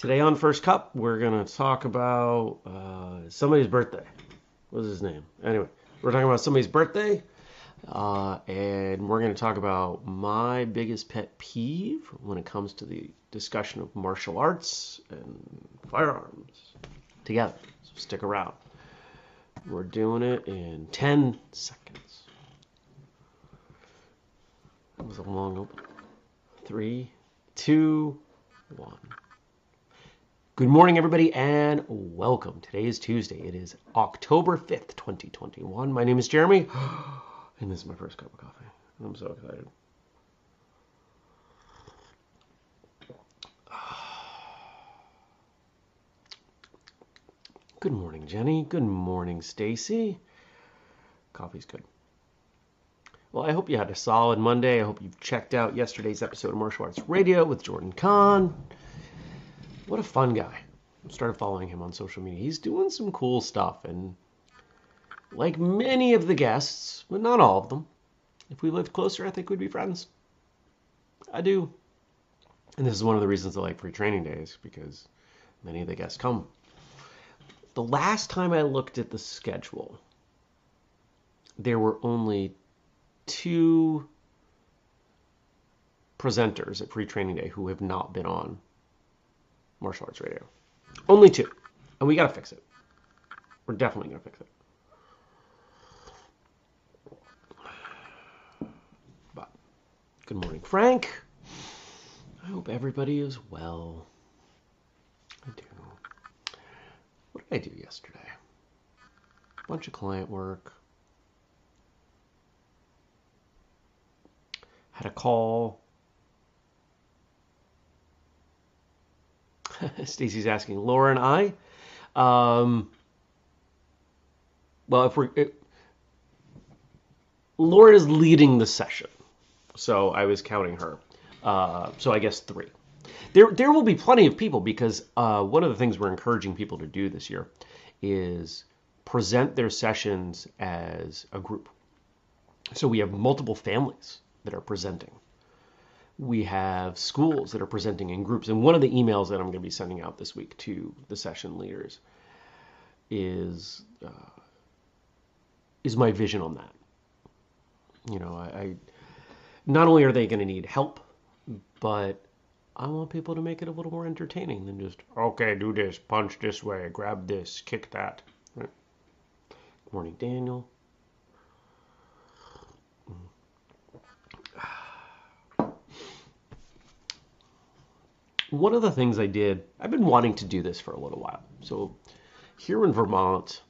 Today on First Cup, we're going to talk about uh, somebody's birthday. What's his name? Anyway, we're talking about somebody's birthday, uh, and we're going to talk about my biggest pet peeve when it comes to the discussion of martial arts and firearms together. So stick around. We're doing it in 10 seconds. That was a long open. Three, two, one. Good morning, everybody, and welcome. Today is Tuesday. It is October 5th, 2021. My name is Jeremy, and this is my first cup of coffee. I'm so excited. Good morning, Jenny. Good morning, Stacy. Coffee's good. Well, I hope you had a solid Monday. I hope you've checked out yesterday's episode of Martial Arts Radio with Jordan Kahn. What a fun guy. I started following him on social media. He's doing some cool stuff, and like many of the guests, but not all of them, if we lived closer, I think we'd be friends. I do. And this is one of the reasons I like free training days, because many of the guests come the last time I looked at the schedule, there were only two presenters at Free Training Day who have not been on Martial Arts Radio. Only two. And we got to fix it. We're definitely going to fix it. But good morning, Frank. I hope everybody is well. I do. What did I do yesterday? A bunch of client work. Had a call. Stacy's asking Laura and I. Um, well, if we're it, Laura is leading the session, so I was counting her. Uh, so I guess three there there will be plenty of people because uh, one of the things we're encouraging people to do this year is present their sessions as a group. So we have multiple families that are presenting. We have schools that are presenting in groups. And one of the emails that I'm going to be sending out this week to the session leaders is uh, is my vision on that. You know, I, I not only are they going to need help, but I want people to make it a little more entertaining than just, okay, do this, punch this way, grab this, kick that. Right. Good morning, Daniel. One of the things I did, I've been wanting to do this for a little while. So here in Vermont,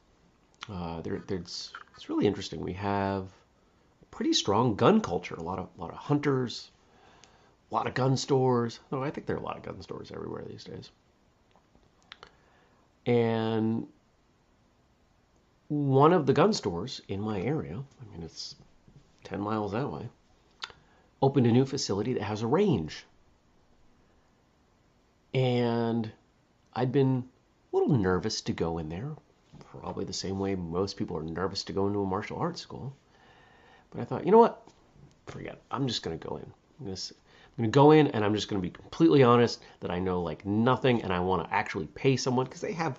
uh, there, there's it's really interesting. We have a pretty strong gun culture. A lot of a lot of hunters, a lot of gun stores. No, I think there are a lot of gun stores everywhere these days. And one of the gun stores in my area, I mean, it's 10 miles that way, opened a new facility that has a range. And I'd been a little nervous to go in there, probably the same way most people are nervous to go into a martial arts school. But I thought, you know what? Forget it. I'm just going to go in. I'm going to go in and I'm just going to be completely honest that I know like nothing and I want to actually pay someone because they have,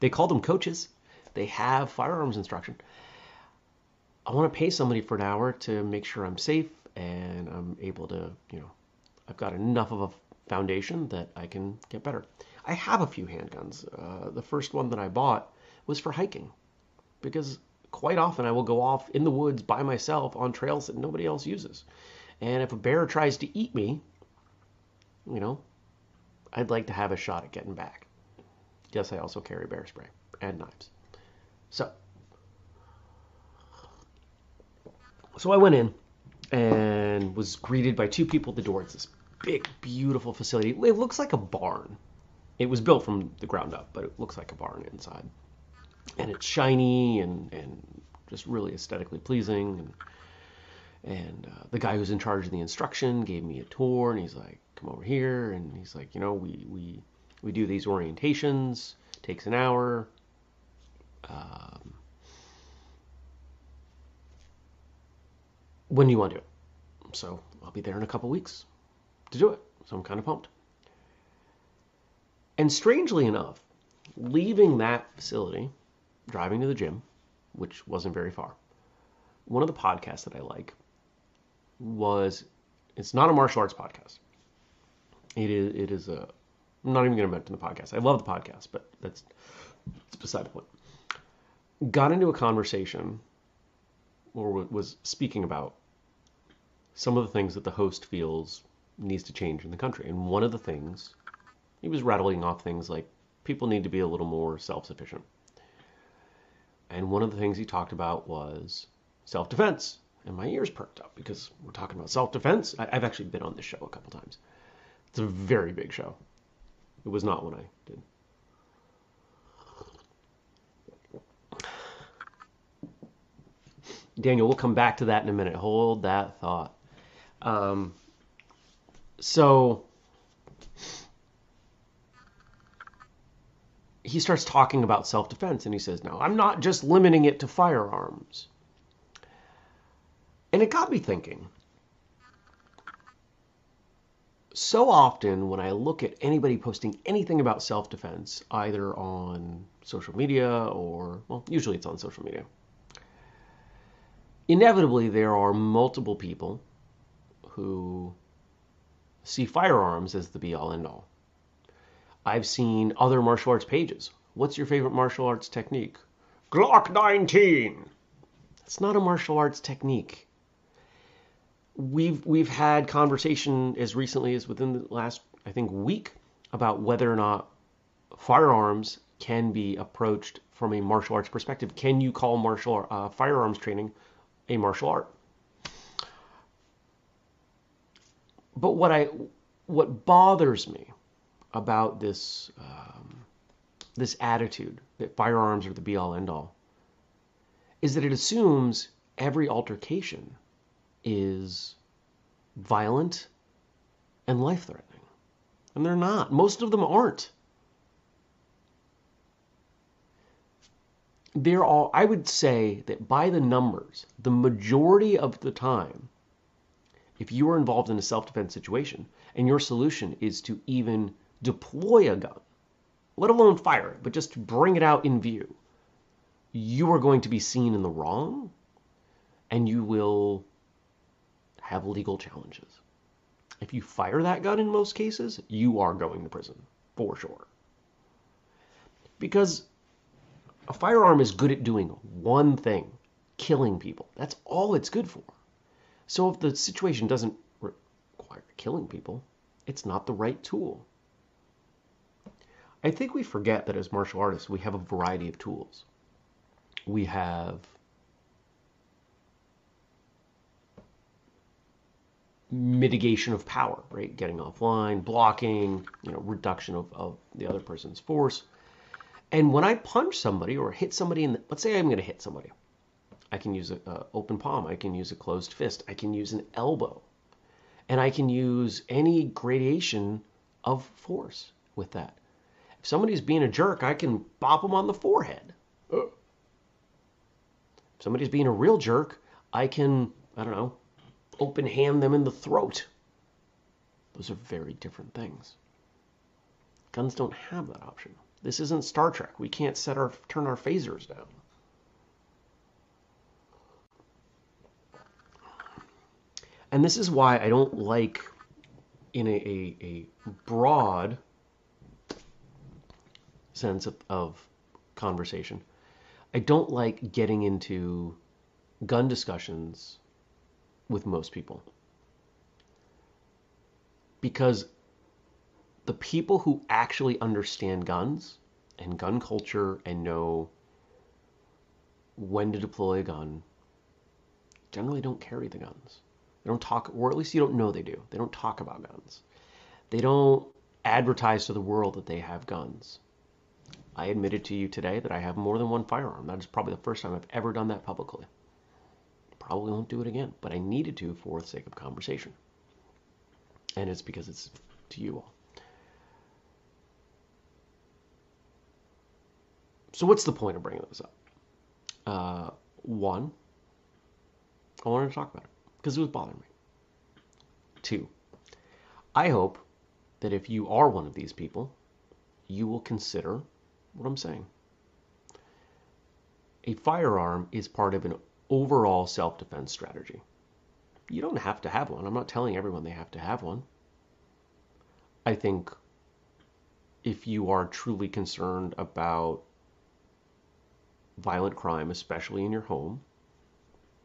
they call them coaches. They have firearms instruction. I want to pay somebody for an hour to make sure I'm safe and I'm able to, you know, I've got enough of a foundation that I can get better. I have a few handguns. Uh, the first one that I bought was for hiking because quite often I will go off in the woods by myself on trails that nobody else uses. And if a bear tries to eat me, you know, I'd like to have a shot at getting back. Yes, I also carry bear spray and knives. So, so I went in and was greeted by two people at the door. It's this big, beautiful facility. It looks like a barn. It was built from the ground up, but it looks like a barn inside. And it's shiny and, and just really aesthetically pleasing. And and uh, the guy who's in charge of the instruction gave me a tour, and he's like, "Come over here." And he's like, "You know, we we we do these orientations. Takes an hour. Um, when do you want to do it?" So I'll be there in a couple weeks to do it. So I'm kind of pumped. And strangely enough, leaving that facility, driving to the gym, which wasn't very far, one of the podcasts that I like was it's not a martial arts podcast. It is it is a I'm not even going to mention the podcast. I love the podcast, but that's it's beside the point. Got into a conversation or was speaking about some of the things that the host feels needs to change in the country. And one of the things he was rattling off things like people need to be a little more self-sufficient. And one of the things he talked about was self-defense. And my ears perked up because we're talking about self-defense. I, have actually been on this show a couple times. It's a very big show. It was not when I did. Daniel, we'll come back to that in a minute. Hold that thought. Um, so he starts talking about self defense and he says, No, I'm not just limiting it to firearms. And it got me thinking. So often, when I look at anybody posting anything about self defense, either on social media or, well, usually it's on social media, inevitably there are multiple people who see firearms as the be all end all. I've seen other martial arts pages. What's your favorite martial arts technique? Glock 19. It's not a martial arts technique. We've we've had conversation as recently as within the last I think week about whether or not firearms can be approached from a martial arts perspective. Can you call martial uh, firearms training a martial art? But what I what bothers me about this um, this attitude that firearms are the be all end all is that it assumes every altercation is violent and life threatening. And they're not. Most of them aren't. There are, all, I would say that by the numbers, the majority of the time, if you are involved in a self defense situation and your solution is to even deploy a gun, let alone fire it, but just bring it out in view, you are going to be seen in the wrong and you will have legal challenges. If you fire that gun in most cases, you are going to prison for sure. Because a firearm is good at doing one thing killing people. That's all it's good for. So if the situation doesn't require killing people, it's not the right tool. I think we forget that as martial artists, we have a variety of tools. We have mitigation of power, right? Getting offline, blocking, you know, reduction of, of the other person's force. And when I punch somebody or hit somebody in the, let's say I'm going to hit somebody, I can use an open palm, I can use a closed fist, I can use an elbow, and I can use any gradation of force with that If somebody's being a jerk, I can bop them on the forehead. If somebody's being a real jerk, I can, I don't know, open hand them in the throat. Those are very different things. Guns don't have that option. This isn't Star Trek. We can't set our turn our phasers down. And this is why I don't like in a, a, a broad sense of, of conversation. I don't like getting into gun discussions with most people because the people who actually understand guns and gun culture and know when to deploy a gun generally don't carry the guns. They don't talk, or at least you don't know they do. They don't talk about guns. They don't advertise to the world that they have guns. I admitted to you today that I have more than one firearm. That is probably the first time I've ever done that publicly. Probably won't do it again, but I needed to for the sake of conversation. And it's because it's to you all. So, what's the point of bringing this up? Uh, one, I wanted to talk about it because it was bothering me. Two, I hope that if you are one of these people you will consider what I'm saying. A firearm is part of an overall self defense strategy. You don't have to have one. I'm not telling everyone they have to have one. I think if you are truly concerned about violent crime, especially in your home,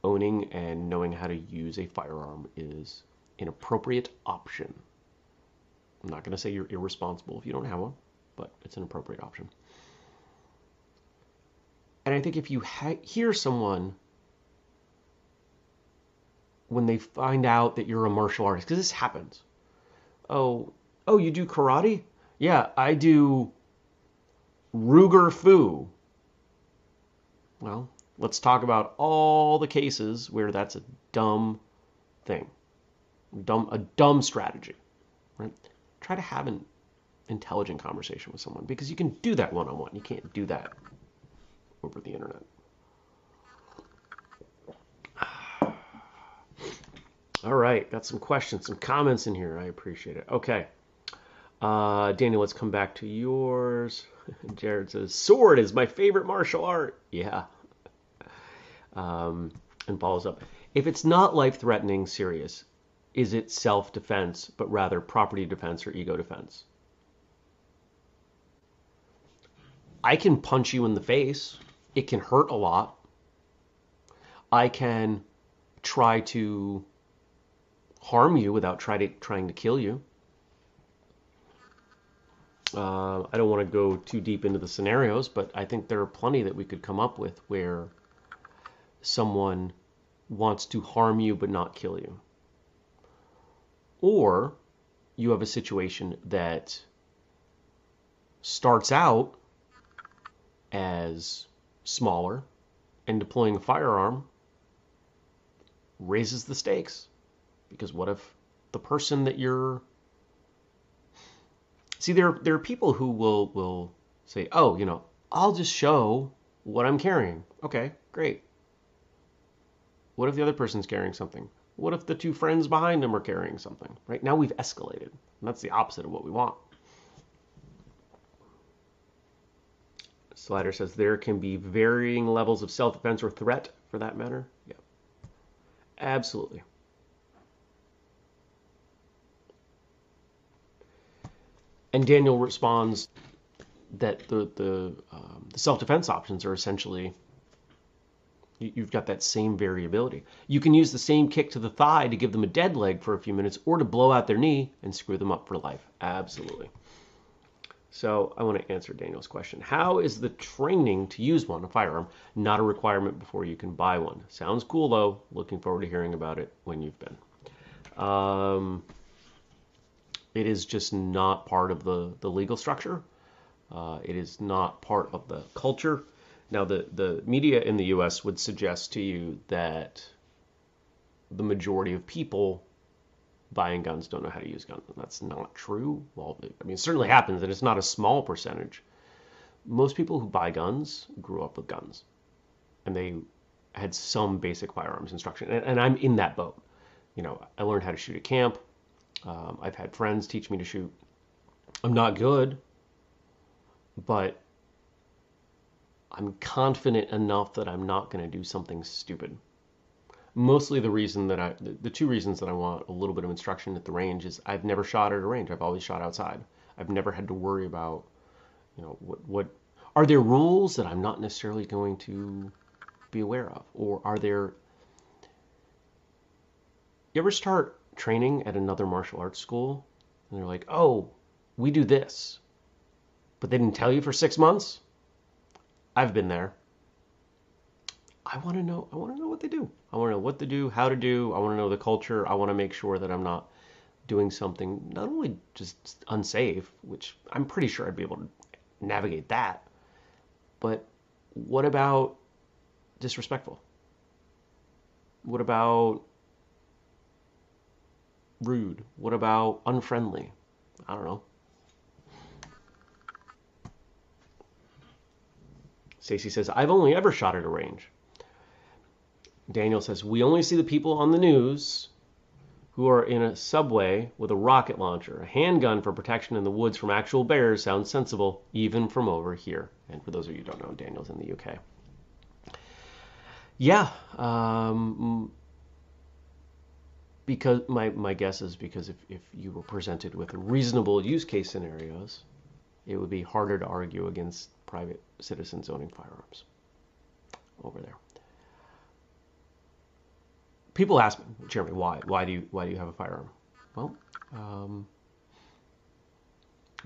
owning and knowing how to use a firearm is an appropriate option. I'm not going to say you're irresponsible if you don't have one, but it's an appropriate option. And I think if you hear someone when they find out that you're a martial artist, because this happens. Oh, oh, you do karate? Yeah, I do Ruger Fu. Well, let's talk about all the cases where that's a dumb thing, dumb a dumb strategy. Right? Try to have an intelligent conversation with someone because you can do that one on one. You can't do that over the internet. All right, got some questions, some comments in here. I appreciate it. Okay. Uh, Daniel, let's come back to yours. Jared says, Sword is my favorite martial art. Yeah. Um, and follows up. If it's not life threatening, serious, is it self defense, but rather property defense or ego defense? I can punch you in the face. It can hurt a lot. I can try to harm you without try to, trying to kill you. Uh, I don't want to go too deep into the scenarios, but I think there are plenty that we could come up with where someone wants to harm you but not kill you. Or you have a situation that starts out as smaller and deploying a firearm raises the stakes. Because what if the person that you're See there there are people who will will say, "Oh, you know, I'll just show what I'm carrying." Okay, great. What if the other person's carrying something? What if the two friends behind him are carrying something? Right? Now we've escalated. And that's the opposite of what we want. Slider says there can be varying levels of self-defense or threat for that matter. Yeah. Absolutely. And Daniel responds that the the, um, the self-defense options are essentially you've got that same variability. You can use the same kick to the thigh to give them a dead leg for a few minutes or to blow out their knee and screw them up for life. Absolutely. So I want to answer Daniel's question. How is the training to use one, a firearm, not a requirement before you can buy one? Sounds cool though. Looking forward to hearing about it when you've been. Um, it is just not part of the, the legal structure. Uh, it is not part of the culture. Now, the, the media in the US would suggest to you that the majority of people buying guns don't know how to use guns. That's not true. Well, I mean, it certainly happens, and it's not a small percentage. Most people who buy guns grew up with guns, and they had some basic firearms instruction. And, and I'm in that boat. You know, I learned how to shoot at camp. Um, I've had friends teach me to shoot. I'm not good, but I'm confident enough that I'm not going to do something stupid. Mostly the reason that I, the, the two reasons that I want a little bit of instruction at the range is I've never shot at a range. I've always shot outside. I've never had to worry about, you know, what, what, are there rules that I'm not necessarily going to be aware of? Or are there, you ever start training at another martial arts school and they're like, oh, we do this. But they didn't tell you for six months? I've been there. I want to know. I want to know what they do. I want to know what to do, how to do. I want to know the culture. I want to make sure that I'm not doing something not only just unsafe, which I'm pretty sure I'd be able to navigate that, but what about disrespectful? What about rude? What about unfriendly? I don't know. Stacy says, I've only ever shot at a range. Daniel says, We only see the people on the news who are in a subway with a rocket launcher. A handgun for protection in the woods from actual bears sounds sensible, even from over here. And for those of you who don't know, Daniel's in the UK. Yeah, um, because my, my guess is because if, if you were presented with reasonable use case scenarios, it would be harder to argue against private citizens owning firearms over there. People ask me, Jeremy, why? Why do you why do you have a firearm? Well, um,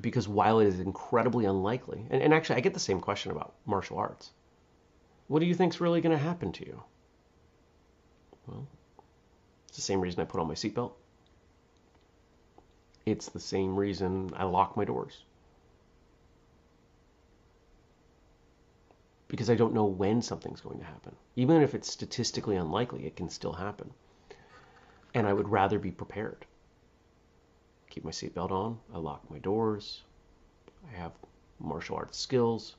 because while it is incredibly unlikely, and, and actually I get the same question about martial arts. What do you think's really going to happen to you? Well, it's the same reason I put on my seatbelt. It's the same reason I lock my doors. Because I don't know when something's going to happen. Even if it's statistically unlikely, it can still happen. And I would rather be prepared. Keep my seatbelt on, I lock my doors, I have martial arts skills,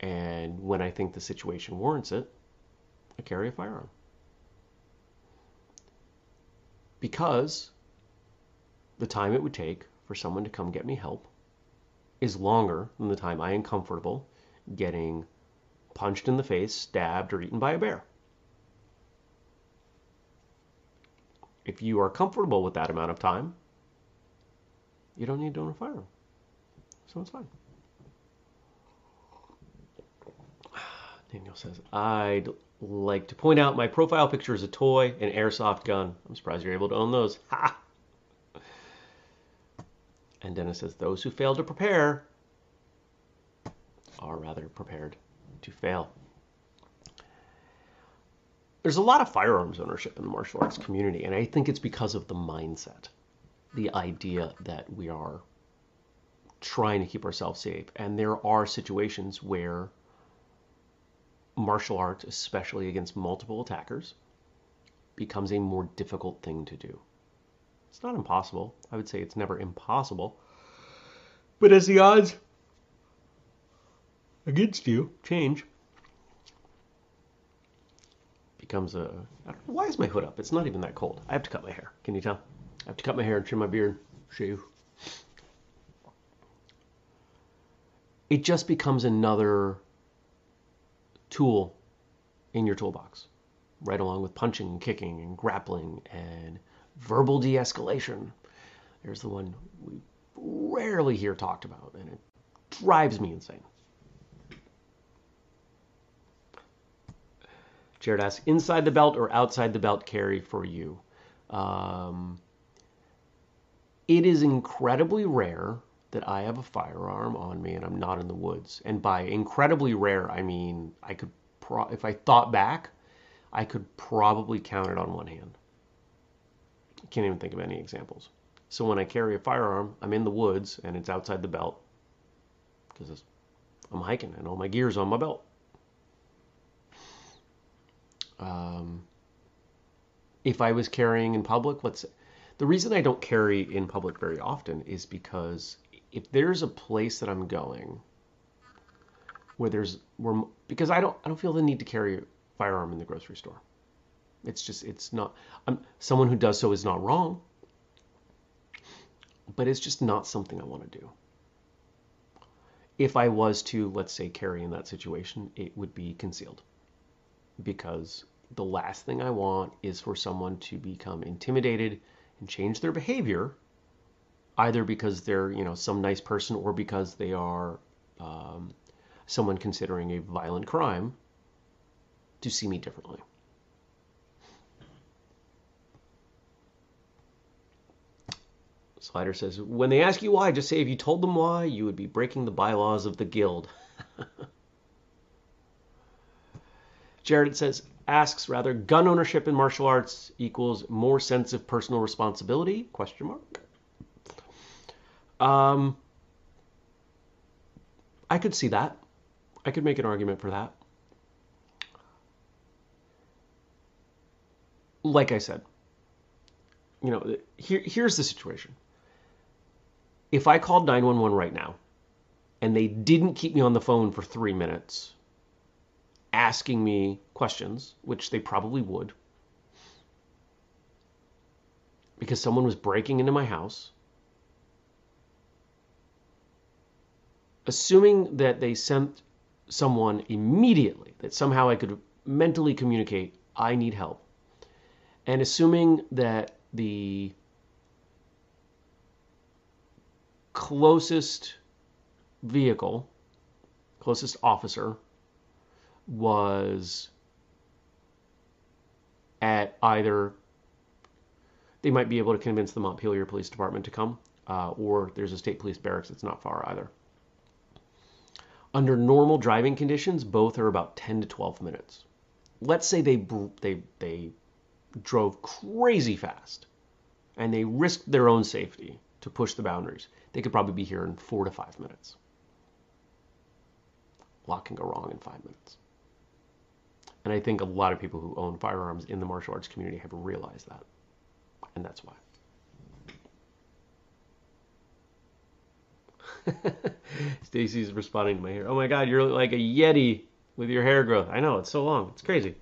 and when I think the situation warrants it, I carry a firearm. Because the time it would take for someone to come get me help is longer than the time I am comfortable getting punched in the face, stabbed, or eaten by a bear. If you are comfortable with that amount of time, you don't need to own a firearm. So it's fine. Daniel says, I'd like to point out my profile picture is a toy, an airsoft gun. I'm surprised you're able to own those. Ha! And Dennis says, those who fail to prepare are rather prepared to fail. There's a lot of firearms ownership in the martial arts community, and I think it's because of the mindset, the idea that we are trying to keep ourselves safe. And there are situations where martial arts, especially against multiple attackers, becomes a more difficult thing to do. It's not impossible. I would say it's never impossible. But as the odds against you change. Becomes a why is my hood up? It's not even that cold. I have to cut my hair. Can you tell? I have to cut my hair and trim my beard shave. It just becomes another tool in your toolbox right along with punching and kicking and grappling and verbal de-escalation. There's the one we rarely hear talked about and it drives me insane Jared asks, inside the belt or outside the belt carry for you? Um, it is incredibly rare that I have a firearm on me and I'm not in the woods. And by incredibly rare, I mean I could, pro- if I thought back, I could probably count it on one hand. I can't even think of any examples. So when I carry a firearm, I'm in the woods and it's outside the belt because I'm hiking and all my gear's on my belt. Um, if I was carrying in public, let's say, the reason I don't carry in public very often is because if there's a place that I'm going where there's where because I don't I don't feel the need to carry a firearm in the grocery store. It's just it's not I'm someone who does so is not wrong. But it's just not something I want to do. If I was to, let's say, carry in that situation, it would be concealed because the last thing I want is for someone to become intimidated and change their behavior, either because they're you know some nice person or because they are um, someone considering a violent crime, to see me differently. Slider says, when they ask you why, just say if you told them why, you would be breaking the bylaws of the guild. Jared says, asks rather, gun ownership in martial arts equals more sense of personal responsibility? Question mark. Um, I could see that. I could make an argument for that. Like I said, you know, here, here's the situation. If I called 911 right now and they didn't keep me on the phone for three minutes, asking me questions, which they probably would, because someone was breaking into my house, assuming that they sent someone immediately, that somehow I could mentally communicate, I need help, and assuming that the closest vehicle, closest officer, was at either they might be able to convince the Montpelier Police Department to come, uh, or there's a state police barracks that's not far either. Under normal driving conditions, both are about 10 to 12 minutes. Let's say they they they drove crazy fast and they risked their own safety to push the boundaries. They could probably be here in 4 to 5 minutes. A lot can go wrong in 5 minutes. And I think a lot of people who own firearms in the martial arts community have realized that. And that's why. Stacy's responding to my hair. Oh my god, you're like a yeti with your hair growth. I know, it's so long. It's crazy.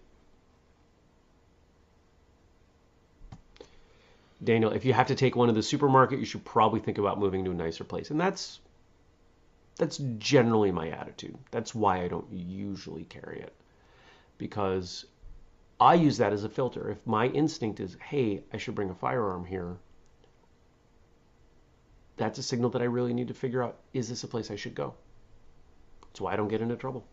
Daniel, if you have to take one to the supermarket, you should probably think about moving to a nicer place. And that's that's generally my attitude. That's why I don't usually carry it. Because I use that as a filter. If my instinct is, hey, I should bring a firearm here, that's a signal that I really need to figure out is this a place I should go? That's why I don't get into trouble.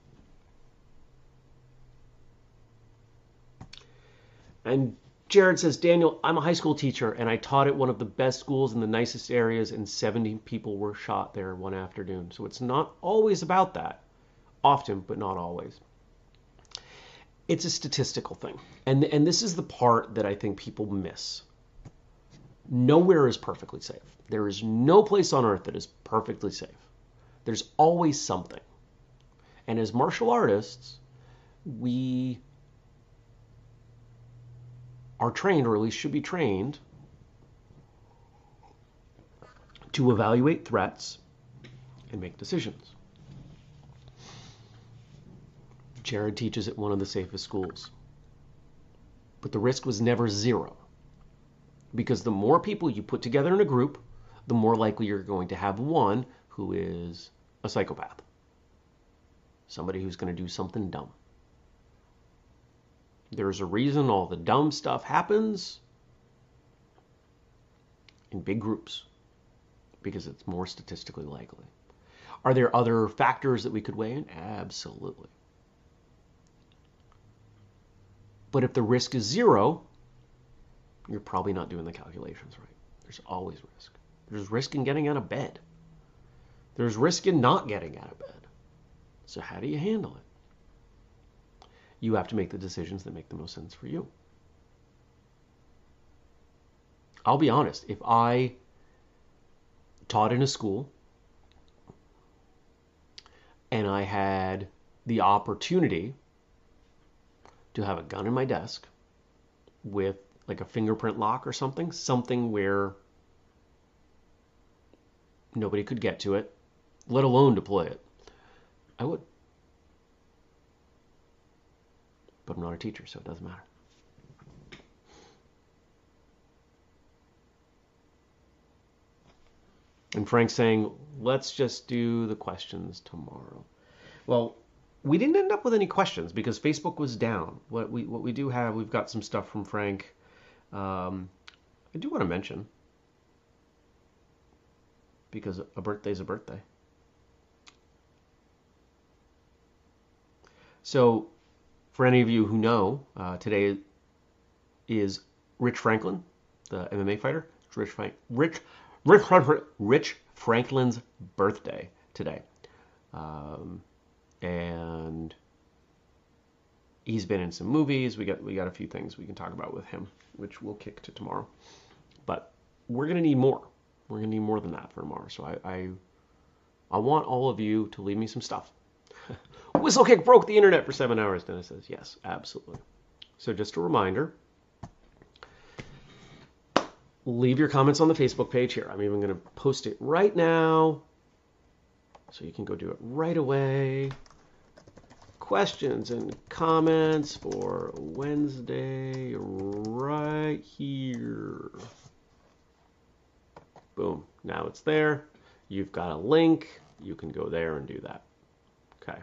And Jared says, Daniel, I'm a high school teacher and I taught at one of the best schools in the nicest areas, and 70 people were shot there one afternoon. So it's not always about that. Often, but not always it's a statistical thing. And and this is the part that I think people miss. Nowhere is perfectly safe. There is no place on earth that is perfectly safe. There's always something. And as martial artists, we are trained, or at least should be trained, to evaluate threats and make decisions. Jared teaches at one of the safest schools. But the risk was never zero. Because the more people you put together in a group, the more likely you're going to have one who is a psychopath. Somebody who's going to do something dumb. There's a reason all the dumb stuff happens in big groups because it's more statistically likely. Are there other factors that we could weigh in? Absolutely. But if the risk is zero, you're probably not doing the calculations right. There's always risk. There's risk in getting out of bed. There's risk in not getting out of bed. So how do you handle it? You have to make the decisions that make the most sense for you. I'll be honest, if I taught in a school and I had the opportunity to have a gun in my desk with like a fingerprint lock or something, something where nobody could get to it, let alone deploy it, I would. But I'm not a teacher, so it doesn't matter. And Frank's saying, let's just do the questions tomorrow. Well, we didn't end up with any questions because Facebook was down. What we what we do have, we've got some stuff from Frank. Um, I do want to mention because a birthday's a birthday. So, for any of you who know, uh, today is Rich Franklin, the MMA fighter. Rich Frank, Rich, Rich, Rich Franklin's birthday today. Um, and he's been in some movies. We got we got a few things we can talk about with him, which we'll kick to tomorrow. But we're gonna need more. We're gonna need more than that for tomorrow. So I I, I want all of you to leave me some stuff. Whistlekick broke the internet for seven hours. Dennis says yes, absolutely. So just a reminder. Leave your comments on the Facebook page here. I'm even going to post it right now. So you can go do it right away questions and comments for Wednesday right here. Boom. Now it's there. You've got a link. You can go there and do that. Okay.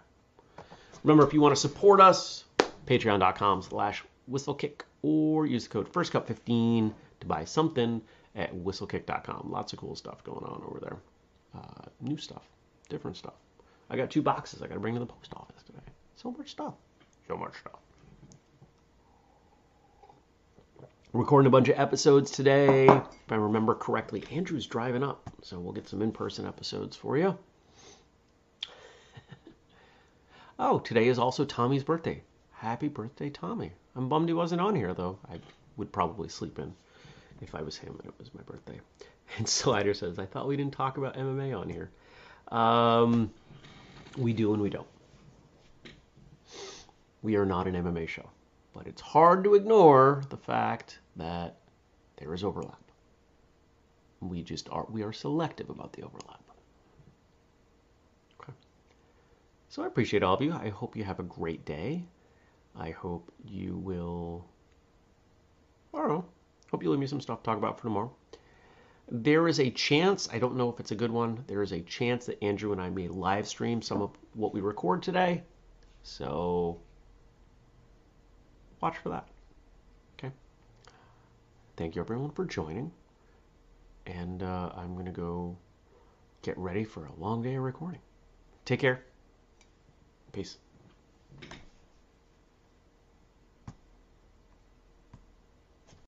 Remember, if you want to support us, patreon.com slash whistlekick or use the code FIRSTCUP15 to buy something at whistlekick.com. Lots of cool stuff going on over there. Uh, new stuff, different stuff. I got two boxes I got to bring to the post office today. So much stuff. So much stuff. Recording a bunch of episodes today. If I remember correctly, Andrew's driving up, so we'll get some in person episodes for you. oh, today is also Tommy's birthday. Happy birthday, Tommy. I'm bummed he wasn't on here, though. I would probably sleep in if I was him and it was my birthday. And Slider says, I thought we didn't talk about MMA on here. Um, we do and we don't. We are not an MMA show. But it's hard to ignore the fact that there is overlap. We just are we are selective about the overlap. Okay. So I appreciate all of you. I hope you have a great day. I hope you will I don't know. Hope you leave me some stuff to talk about for tomorrow. There is a chance, I don't know if it's a good one, there is a chance that Andrew and I may live stream some of what we record today. So watch for that. Okay. Thank you everyone for joining. And uh, I'm going to go get ready for a long day of recording. Take care. Peace.